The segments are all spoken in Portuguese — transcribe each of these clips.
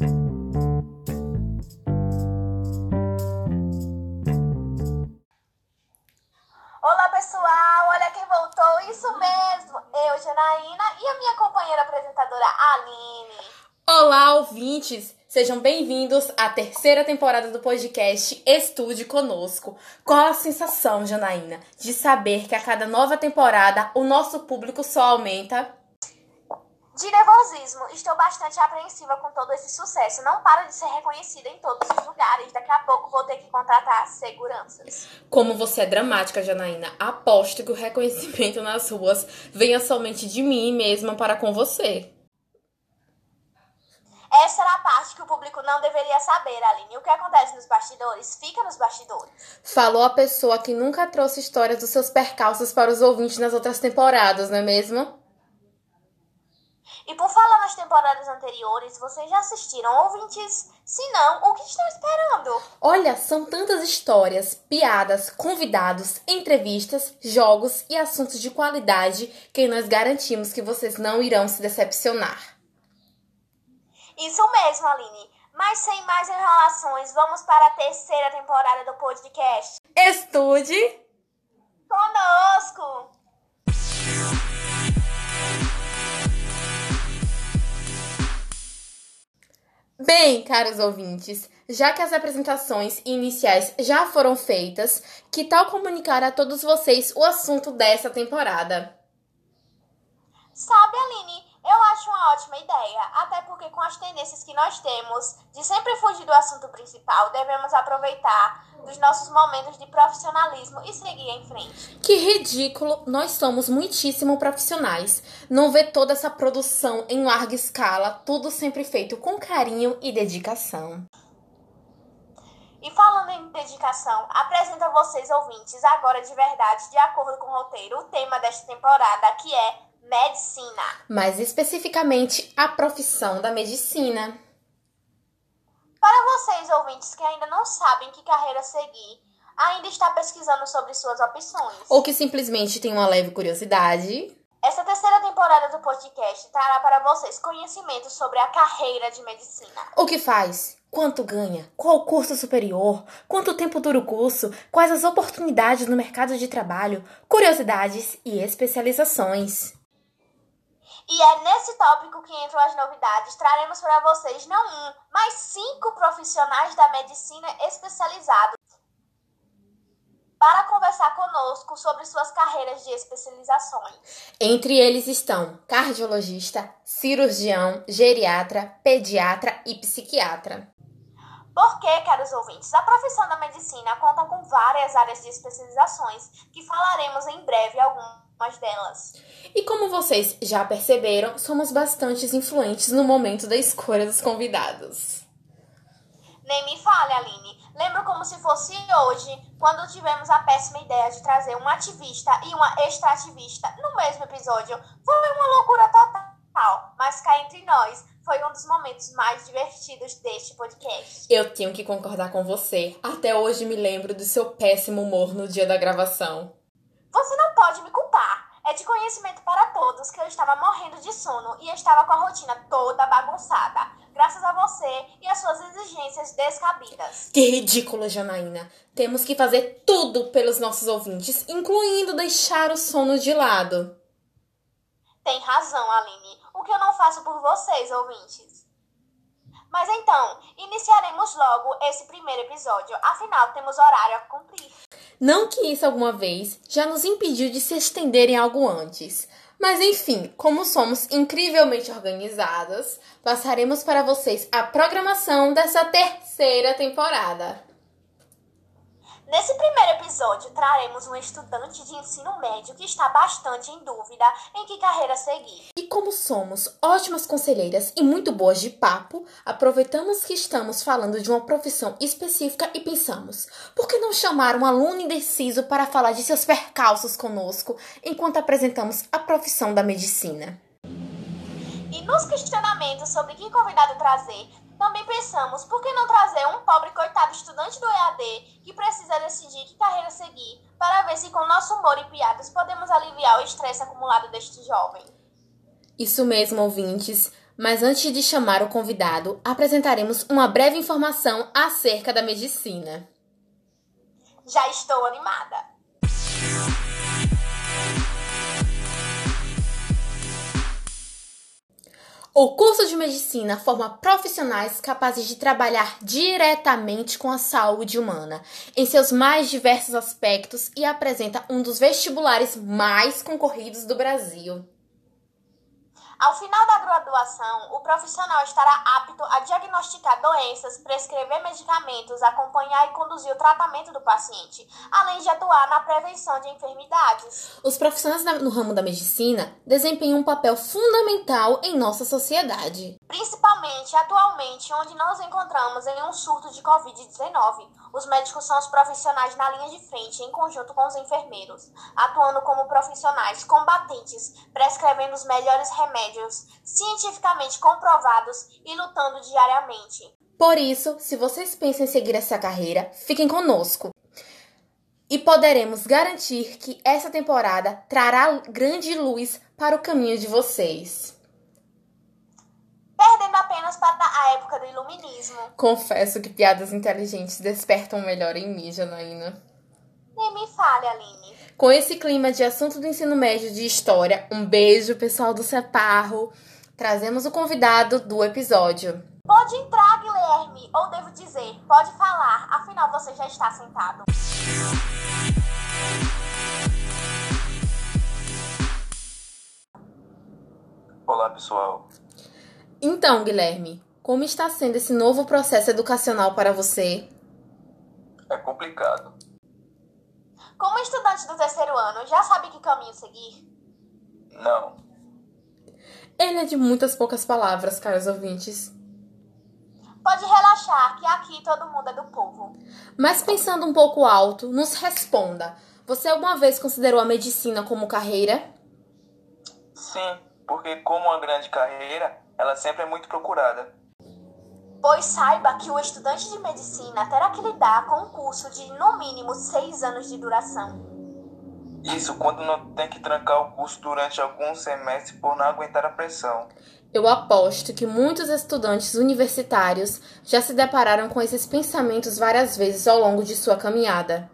Olá pessoal, olha quem voltou, isso mesmo, eu, Janaína e a minha companheira apresentadora Aline. Olá, ouvintes! Sejam bem-vindos à terceira temporada do podcast Estude Conosco. Qual a sensação, Janaína, de saber que a cada nova temporada o nosso público só aumenta? De nervosismo, estou bastante apreensiva com todo esse sucesso. Não paro de ser reconhecida em todos os lugares. Daqui a pouco vou ter que contratar seguranças. Como você é dramática, Janaína, aposto que o reconhecimento nas ruas venha somente de mim mesma para com você. Essa era a parte que o público não deveria saber, Aline. O que acontece nos bastidores, fica nos bastidores. Falou a pessoa que nunca trouxe histórias dos seus percalços para os ouvintes nas outras temporadas, não é mesmo? E por falar nas temporadas anteriores, vocês já assistiram ouvintes? Se não, o que estão esperando? Olha, são tantas histórias, piadas, convidados, entrevistas, jogos e assuntos de qualidade que nós garantimos que vocês não irão se decepcionar. Isso mesmo, Aline. Mas sem mais enrolações, vamos para a terceira temporada do podcast. Estude Conosco! Bem, caros ouvintes, já que as apresentações iniciais já foram feitas, que tal comunicar a todos vocês o assunto dessa temporada? Sabe, Aline, eu acho uma ótima ideia, até porque com as tendências que nós temos de sempre fugir do assunto principal, devemos aproveitar dos nossos momentos de profissionalismo e seguir em frente. Que ridículo! Nós somos muitíssimo profissionais. Não ver toda essa produção em larga escala, tudo sempre feito com carinho e dedicação. E falando em dedicação, apresento a vocês ouvintes agora de verdade, de acordo com o roteiro, o tema desta temporada, que é medicina. Mais especificamente, a profissão da medicina. Para vocês ouvintes que ainda não sabem que carreira seguir, ainda está pesquisando sobre suas opções. Ou que simplesmente tem uma leve curiosidade. Essa terceira temporada do podcast trará para vocês conhecimento sobre a carreira de medicina. O que faz? Quanto ganha? Qual o curso superior? Quanto tempo dura o curso? Quais as oportunidades no mercado de trabalho? Curiosidades e especializações. E é nesse tópico que entram as novidades. Traremos para vocês não um, mas cinco profissionais da medicina especializados para conversar conosco sobre suas carreiras de especializações. Entre eles estão cardiologista, cirurgião, geriatra, pediatra e psiquiatra. Porque, caros ouvintes, a profissão da medicina conta com várias áreas de especializações que falaremos em breve algumas delas. E como vocês já perceberam, somos bastante influentes no momento da escolha dos convidados. Nem me fale, Aline. Lembro como se fosse hoje, quando tivemos a péssima ideia de trazer um ativista e uma extrativista no mesmo episódio. Foi uma loucura total, mas cá entre nós, foi um dos momentos mais divertidos deste podcast. Eu tenho que concordar com você. Até hoje me lembro do seu péssimo humor no dia da gravação. Você não pode me culpar. É de conhecimento para todos que eu estava morrendo de sono e estava com a rotina toda bagunçada. Graças a você e às suas exigências descabidas. Que ridícula, Janaína. Temos que fazer tudo pelos nossos ouvintes, incluindo deixar o sono de lado. Tem razão, Aline. O que eu não faço por vocês, ouvintes. Mas então, iniciaremos logo esse primeiro episódio. Afinal, temos horário a cumprir. Não que isso alguma vez já nos impediu de se estender em algo antes. Mas enfim, como somos incrivelmente organizadas, passaremos para vocês a programação dessa terceira temporada. Nesse primeiro episódio, traremos um estudante de ensino médio que está bastante em dúvida em que carreira seguir. E como somos ótimas conselheiras e muito boas de papo, aproveitamos que estamos falando de uma profissão específica e pensamos: por que não chamar um aluno indeciso para falar de seus percalços conosco enquanto apresentamos a profissão da medicina? E nos questionamentos sobre que convidado trazer, também pensamos por que não trazer um pobre coitado estudante do EAD que precisa decidir que carreira seguir, para ver se com nosso humor e piadas podemos aliviar o estresse acumulado deste jovem. Isso mesmo, ouvintes. Mas antes de chamar o convidado, apresentaremos uma breve informação acerca da medicina. Já estou animada. O curso de medicina forma profissionais capazes de trabalhar diretamente com a saúde humana em seus mais diversos aspectos e apresenta um dos vestibulares mais concorridos do Brasil. Ao final da graduação, o profissional estará apto a diagnosticar doenças, prescrever medicamentos, acompanhar e conduzir o tratamento do paciente, além de atuar na prevenção de enfermidades. Os profissionais no ramo da medicina desempenham um papel fundamental em nossa sociedade. Principalmente atualmente, onde nos encontramos em um surto de Covid-19. Os médicos são os profissionais na linha de frente, em conjunto com os enfermeiros, atuando como profissionais combatentes, prescrevendo os melhores remédios remédios cientificamente comprovados e lutando diariamente. Por isso, se vocês pensam em seguir essa carreira, fiquem conosco. E poderemos garantir que essa temporada trará grande luz para o caminho de vocês. Perdendo apenas para a época do iluminismo. Confesso que piadas inteligentes despertam melhor em mim, Janaína. Nem me fale, Aline. Com esse clima de assunto do ensino médio de história, um beijo, pessoal do Separro. Trazemos o convidado do episódio. Pode entrar, Guilherme, ou devo dizer, pode falar, afinal você já está sentado. Olá, pessoal. Então, Guilherme, como está sendo esse novo processo educacional para você? É complicado. Como estudante do terceiro ano, já sabe que caminho seguir? Não. Ele é de muitas poucas palavras, caros ouvintes. Pode relaxar, que aqui todo mundo é do povo. Mas pensando um pouco alto, nos responda: você alguma vez considerou a medicina como carreira? Sim, porque como uma grande carreira, ela sempre é muito procurada. Pois saiba que o estudante de medicina terá que lidar com um curso de no mínimo seis anos de duração. Isso quando não tem que trancar o curso durante alguns semestres por não aguentar a pressão. Eu aposto que muitos estudantes universitários já se depararam com esses pensamentos várias vezes ao longo de sua caminhada.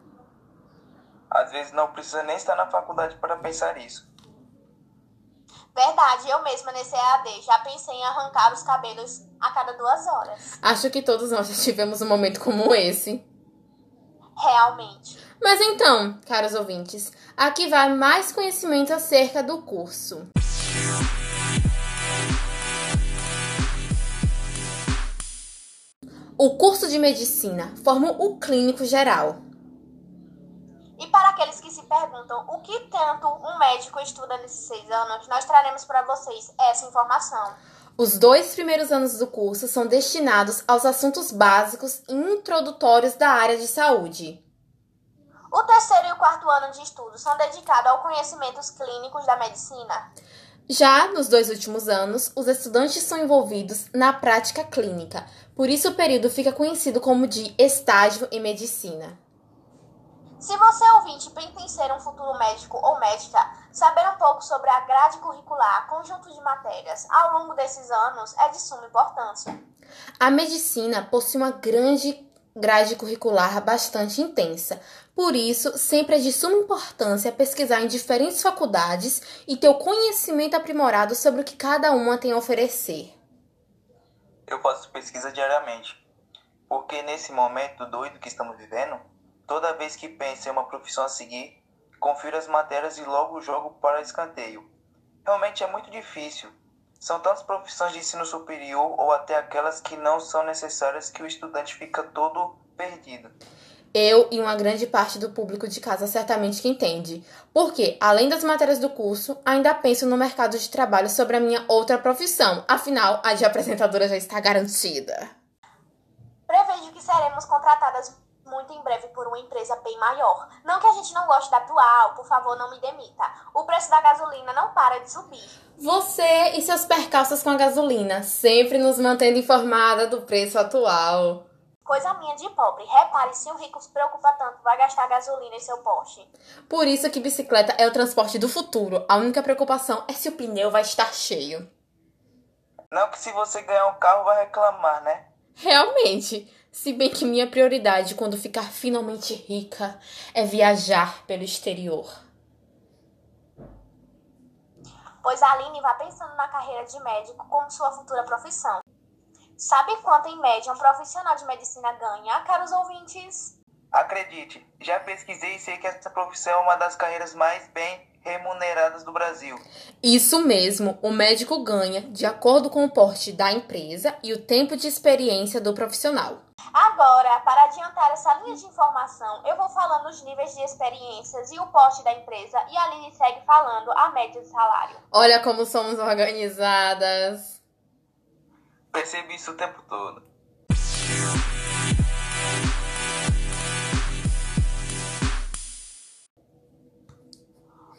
Às vezes não precisa nem estar na faculdade para pensar isso. Verdade, eu mesma nesse EAD já pensei em arrancar os cabelos a cada duas horas. Acho que todos nós já tivemos um momento como esse. Realmente. Mas então, caros ouvintes, aqui vai mais conhecimento acerca do curso. O curso de medicina forma o clínico geral. E para aqueles que se perguntam o que tanto um médico estuda nesses seis anos, nós traremos para vocês essa informação. Os dois primeiros anos do curso são destinados aos assuntos básicos e introdutórios da área de saúde. O terceiro e o quarto ano de estudo são dedicados aos conhecimentos clínicos da medicina. Já nos dois últimos anos, os estudantes são envolvidos na prática clínica, por isso o período fica conhecido como de estágio em medicina. Se você ouvinte em ser um futuro médico ou médica, saber um pouco sobre a grade curricular, conjunto de matérias, ao longo desses anos é de suma importância. A medicina possui uma grande grade curricular bastante intensa. Por isso, sempre é de suma importância pesquisar em diferentes faculdades e ter o conhecimento aprimorado sobre o que cada uma tem a oferecer. Eu faço pesquisa diariamente, porque nesse momento doido que estamos vivendo, toda vez que penso em uma profissão a seguir, confiro as matérias e logo jogo para escanteio. Realmente é muito difícil. São tantas profissões de ensino superior ou até aquelas que não são necessárias que o estudante fica todo perdido. Eu e uma grande parte do público de casa certamente que entende. Porque, além das matérias do curso, ainda penso no mercado de trabalho sobre a minha outra profissão. Afinal, a de apresentadora já está garantida. Prevejo que seremos contratadas muito em breve por uma empresa bem maior. Não que a gente não goste da atual, por favor, não me demita. O preço da gasolina não para de subir. Você e seus percalços com a gasolina, sempre nos mantendo informada do preço atual. Coisa minha de pobre. Repare, se o rico se preocupa tanto, vai gastar gasolina em seu poste. Por isso que bicicleta é o transporte do futuro. A única preocupação é se o pneu vai estar cheio. Não que se você ganhar um carro vai reclamar, né? Realmente. Se bem que minha prioridade quando ficar finalmente rica é viajar pelo exterior. Pois a Aline vai pensando na carreira de médico como sua futura profissão. Sabe quanto em média um profissional de medicina ganha, caros ouvintes? Acredite, já pesquisei e sei que essa profissão é uma das carreiras mais bem remuneradas do Brasil. Isso mesmo, o médico ganha de acordo com o porte da empresa e o tempo de experiência do profissional. Agora, para adiantar essa linha de informação, eu vou falando os níveis de experiências e o porte da empresa e a Aline segue falando a média de salário. Olha como somos organizadas. Percebi isso o tempo todo.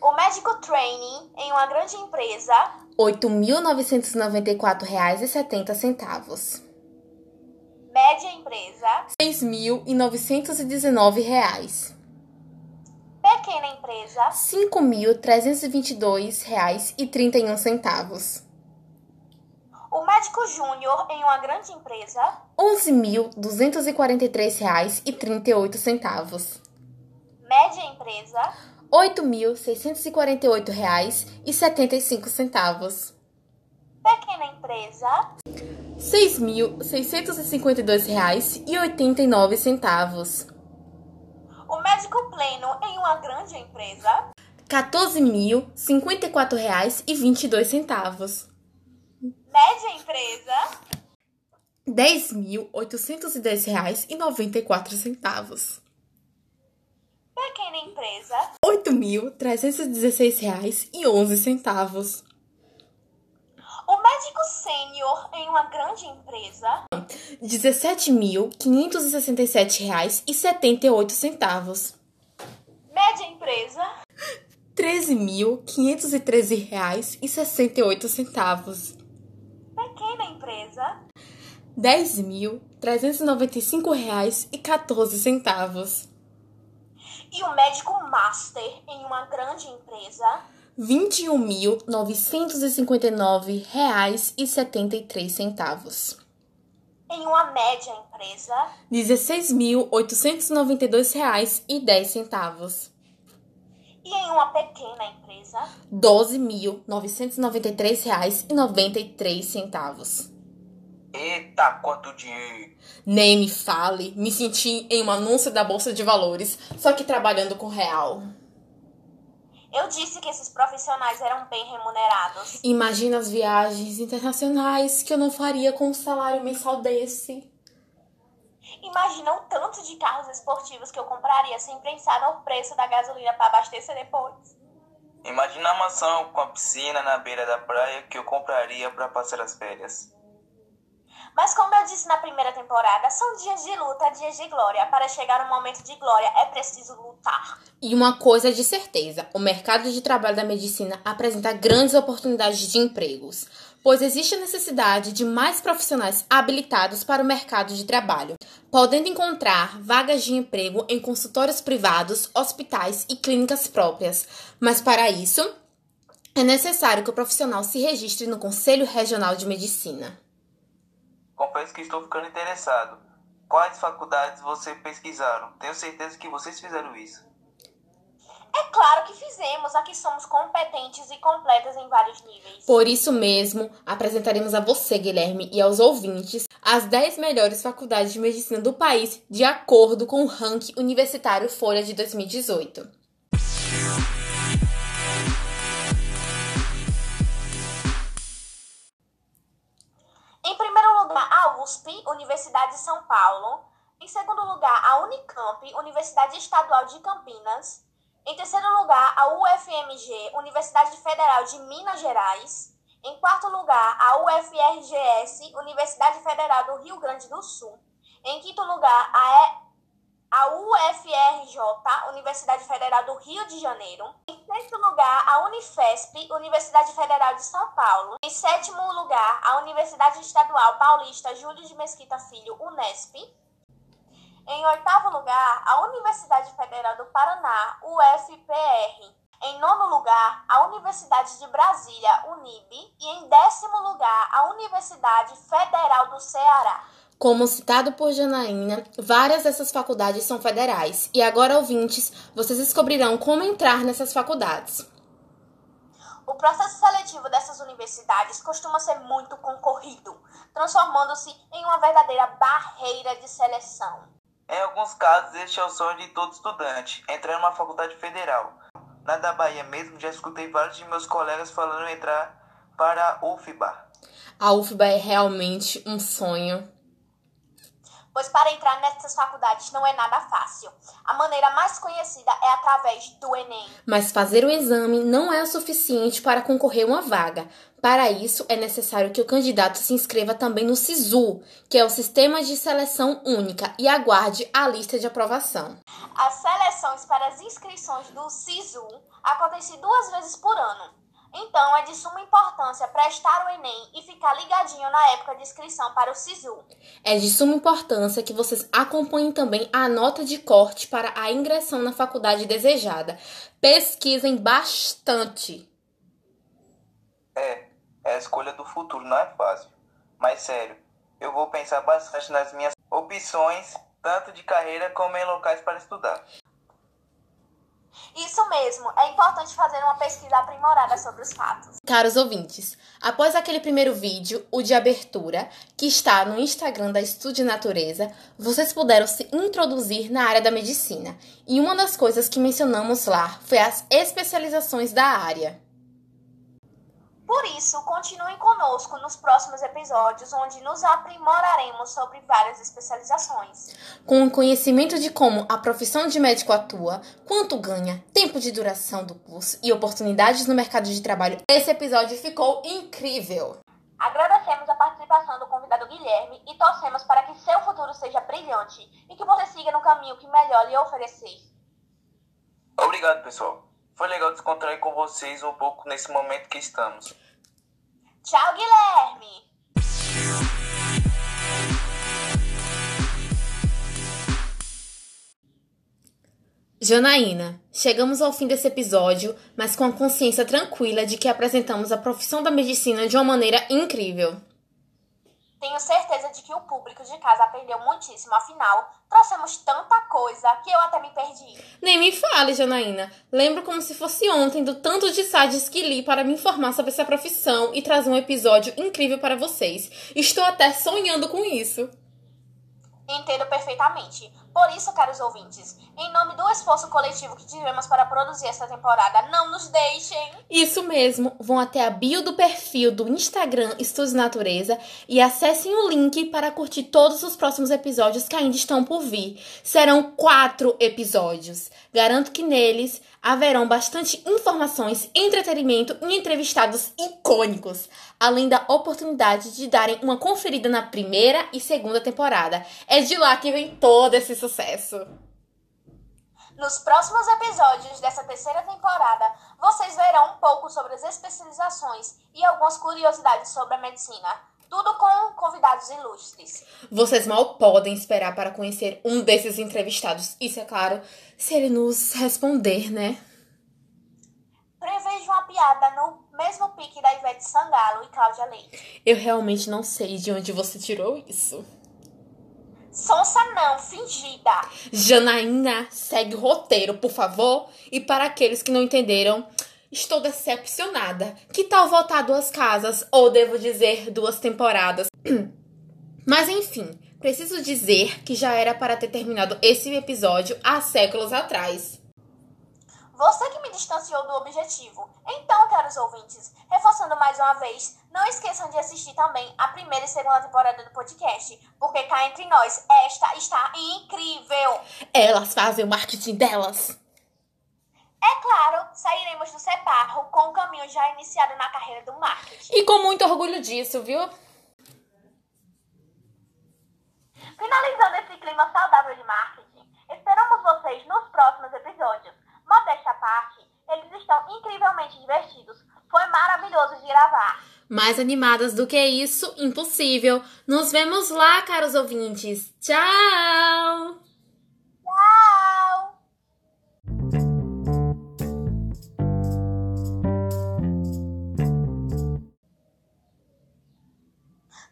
O médico training em uma grande empresa, R$ 8.994,70. média empresa, R$ 6.919. pequena empresa, R$ 5.322,31. o médico júnior em uma grande empresa, R$ 11.243,38. média empresa, R$ 8.648,75. pequena empresa, R$ 6.652,89. o médico pleno em uma grande empresa, R$ 14.054,22. média empresa, R$ 10.810,94. pequena empresa, R$ 8.316,11. o médico sênior em uma grande empresa, R$ 17.567,78. média empresa, R$ 13.513,68. pequena empresa, R$ 10.395,14. e o médico master em uma grande empresa, R$ 21.959,73. em uma média empresa, R$ 16.892,10. e em uma pequena empresa, R$ 12.993,93. Eita, quanto dinheiro! Nem me fale, me senti em um anúncio da Bolsa de Valores, só que trabalhando com real. eu disse que esses profissionais eram bem remunerados. Imagina as viagens internacionais que eu não faria com um salário mensal desse. Imagina o tanto de carros esportivos que eu compraria sem pensar no preço da gasolina para abastecer depois. Imagina a mansão com a piscina na beira da praia que eu compraria para passar as férias. Mas como eu disse na primeira temporada, são dias de luta, dias de glória. Para chegar no momento de glória é preciso lutar. E uma coisa é de certeza: o mercado de trabalho da medicina apresenta grandes oportunidades de empregos, pois existe a necessidade de mais profissionais habilitados para o mercado de trabalho, podendo encontrar vagas de emprego em consultórios privados, hospitais e clínicas próprias. Mas para isso, é necessário que o profissional se registre no Conselho Regional de Medicina. Confesso que estou ficando interessado. Quais faculdades vocês pesquisaram? Tenho certeza que vocês fizeram isso. É claro que fizemos, aqui somos competentes e completas em vários níveis. Por isso mesmo, apresentaremos a você, Guilherme, e aos ouvintes as 10 melhores faculdades de medicina do país, de acordo com o ranking universitário Folha de 2018. USP, Universidade de São Paulo. Em segundo lugar, a Unicamp, Universidade Estadual de Campinas. Em terceiro lugar, a UFMG, Universidade Federal de Minas Gerais. Em quarto lugar, a UFRGS, Universidade Federal do Rio Grande do Sul. Em quinto lugar, a. a UFRJ, Universidade Federal do Rio de Janeiro. Em sexto lugar, a Unifesp, Universidade Federal de São Paulo. Em sétimo lugar, a Universidade Estadual Paulista Júlio de Mesquita Filho, Unesp. Em oitavo lugar, a Universidade Federal do Paraná, UFPR. Em nono lugar, a Universidade de Brasília, UNIB, e em décimo lugar, a Universidade Federal do Ceará. Como citado por Janaína, várias dessas faculdades são federais. E agora, ouvintes, vocês descobrirão como entrar nessas faculdades. O processo seletivo dessas universidades costuma ser muito concorrido, transformando-se em uma verdadeira barreira de seleção. Em alguns casos, este é o sonho de todo estudante, entrar em uma faculdade federal. Na da Bahia mesmo, já escutei vários de meus colegas falando em entrar para a UFBA. A UFBA é realmente um sonho pois para entrar nessas faculdades não é nada fácil. A maneira mais conhecida é através do Enem. Mas fazer o exame não é o suficiente para concorrer a uma vaga. Para isso, é necessário que o candidato se inscreva também no SISU, que é o Sistema de Seleção Única, e aguarde a lista de aprovação. As seleções para as inscrições do SISU acontecem duas vezes por ano. Então, é de suma importância prestar o Enem e ficar ligadinho na época de inscrição para o SISU. É de suma importância que vocês acompanhem também a nota de corte para a ingressão na faculdade desejada. Pesquisem bastante. É, é a escolha do futuro, não é fácil. Mas sério, eu vou pensar bastante nas minhas opções, tanto de carreira como em locais para estudar. Isso mesmo, é importante fazer uma pesquisa aprimorada sobre os fatos. Caros ouvintes, após aquele primeiro vídeo, o de abertura, que está no Instagram da Estude Natureza, vocês puderam se introduzir na área da medicina. E uma das coisas que mencionamos lá foi as especializações da área. Por isso, continuem conosco nos próximos episódios, onde nos aprimoraremos sobre várias especializações. Com o conhecimento de como a profissão de médico atua, quanto ganha, tempo de duração do curso e oportunidades no mercado de trabalho, esse episódio ficou incrível! Agradecemos a participação do convidado Guilherme e torcemos para que seu futuro seja brilhante e que você siga no caminho que melhor lhe oferecer. Obrigado, pessoal. Foi legal descontrair com vocês um pouco nesse momento que estamos. Tchau, Guilherme! Janaína, chegamos ao fim desse episódio, mas com a consciência tranquila de que apresentamos a profissão da medicina de uma maneira incrível. Tenho certeza de que o público de casa aprendeu muitíssimo, afinal, trouxemos tanta coisa que eu até me perdi. Nem me fale, Janaína. Lembro como se fosse ontem do tanto de sites que li para me informar sobre essa profissão e trazer um episódio incrível para vocês. Estou até sonhando com isso. Entendo perfeitamente. Por isso, caros ouvintes, em nome do esforço coletivo que tivemos para produzir esta temporada, não nos deixem. Isso mesmo, vão até a bio do perfil do Instagram Estudos Natureza e acessem o link para curtir todos os próximos episódios que ainda estão por vir. Serão quatro episódios. Garanto que neles haverão bastante informações, entretenimento e entrevistados icônicos, além da oportunidade de darem uma conferida na primeira e segunda temporada. É de lá que vem todo esse sucesso. Nos próximos episódios dessa terceira temporada, vocês verão um pouco sobre as especializações e algumas curiosidades sobre a medicina. Tudo com convidados ilustres. Vocês mal podem esperar para conhecer um desses entrevistados. Isso é claro, se ele nos responder, né? Prevejo uma piada no mesmo pique da Ivete Sangalo e Cláudia Leite. Eu realmente não sei de onde você tirou isso. Sonsa não, fingida. Janaína, segue o roteiro, por favor. E para aqueles que não entenderam, estou decepcionada. Que tal voltar duas casas? Ou devo dizer, duas temporadas? Mas enfim, preciso dizer que já era para ter terminado esse episódio há séculos atrás. Você que me distanciou do objetivo. Então, caros ouvintes, reforçando mais uma vez, não esqueçam de assistir também a primeira e segunda temporada do podcast, porque cá entre nós, esta está incrível. Elas fazem o marketing delas. É claro, sairemos do Separro com o caminho já iniciado na carreira do marketing. E com muito orgulho disso, viu? Finalizando esse clima saudável de marketing, esperamos vocês nos próximos episódios modesta parte, eles estão incrivelmente divertidos. Foi maravilhoso de gravar. Mais animadas do que isso, impossível. Nos vemos lá, caros ouvintes. Tchau! Tchau!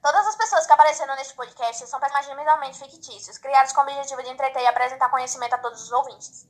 Todas as pessoas que apareceram neste podcast são personagens mentalmente fictícios, criados com o objetivo de entreter e apresentar conhecimento a todos os ouvintes.